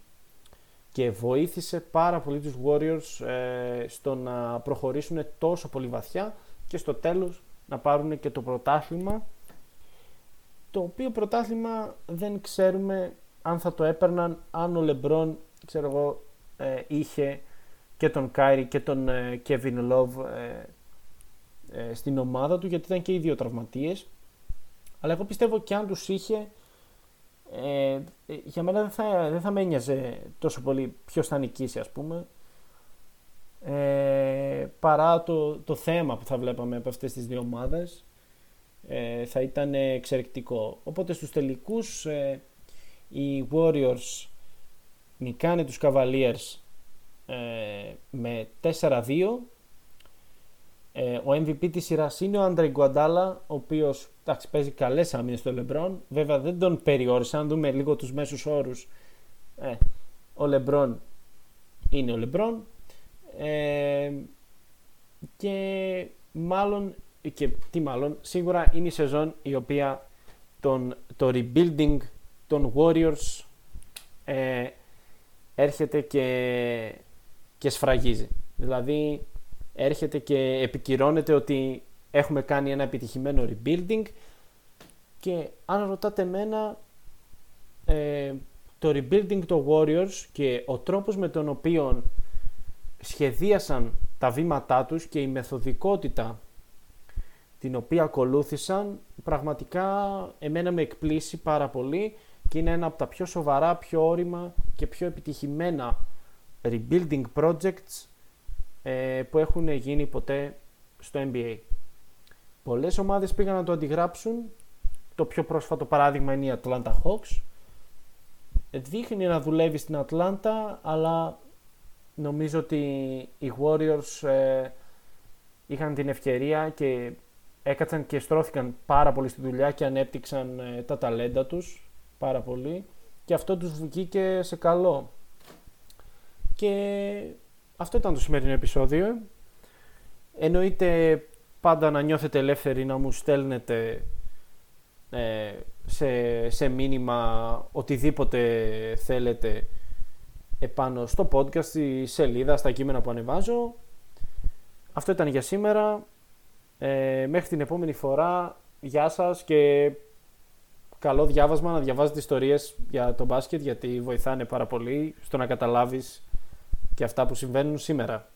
και βοήθησε πάρα πολύ τους Warriors ε, στο να προχωρήσουν τόσο πολύ βαθιά και στο τέλος να πάρουν και το πρωτάθλημα το οποίο πρωτάθλημα δεν ξέρουμε αν θα το έπαιρναν αν ο Λεμπρόν ξέρω εγώ, ε, είχε και τον Κάιρι και τον ε, Kevin Love ε, στην ομάδα του γιατί ήταν και οι δύο τραυματίες αλλά εγώ πιστεύω και αν τους είχε ε, για μένα δεν θα, δεν θα με ένοιαζε τόσο πολύ ποιος θα νικήσει ας πούμε. Ε, παρά το, το θέμα που θα βλέπαμε από αυτές τις δύο ομάδες ε, θα ήταν εξαιρετικό. Οπότε στους τελικούς ε, οι Warriors νικάνε τους Cavaliers ε, με 4-2 ε, ο MVP της σειράς είναι ο Άντρε Γκουαντάλα ο οποίος εντάξει, παίζει καλές άμυνες στο Λεμπρόν βέβαια δεν τον περιόρισε αν δούμε λίγο τους μέσους όρους ε, ο Λεμπρόν είναι ο Λεμπρόν ε, και μάλλον και τι μάλλον σίγουρα είναι η σεζόν η οποία τον, το rebuilding των Warriors ε, έρχεται και, και σφραγίζει. Δηλαδή έρχεται και επικυρώνεται ότι έχουμε κάνει ένα επιτυχημένο rebuilding και αν ρωτάτε εμένα ε, το rebuilding των Warriors και ο τρόπος με τον οποίο σχεδίασαν τα βήματά τους και η μεθοδικότητα την οποία ακολούθησαν πραγματικά εμένα με εκπλήσει πάρα πολύ και είναι ένα από τα πιο σοβαρά, πιο όρημα και πιο επιτυχημένα rebuilding projects ε, που έχουν γίνει ποτέ στο NBA. Πολλές ομάδες πήγαν να το αντιγράψουν. Το πιο πρόσφατο παράδειγμα είναι η Atlanta Hawks. Δείχνει να δουλεύει στην Ατλάντα, αλλά νομίζω ότι οι Warriors ε, είχαν την ευκαιρία και έκατσαν και στρώθηκαν πάρα πολύ στη δουλειά και ανέπτυξαν ε, τα ταλέντα τους πάρα πολύ και αυτό τους βγήκε σε καλό. Και αυτό ήταν το σημερινό επεισόδιο. Εννοείται πάντα να νιώθετε ελεύθεροι να μου στέλνετε ε, σε, σε μήνυμα οτιδήποτε θέλετε επάνω στο podcast, στη σελίδα, στα κείμενα που ανεβάζω. Αυτό ήταν για σήμερα. Ε, μέχρι την επόμενη φορά, γεια σας και καλό διάβασμα να διαβάζετε ιστορίες για το μπάσκετ γιατί βοηθάνε πάρα πολύ στο να καταλάβεις και αυτά που συμβαίνουν σήμερα.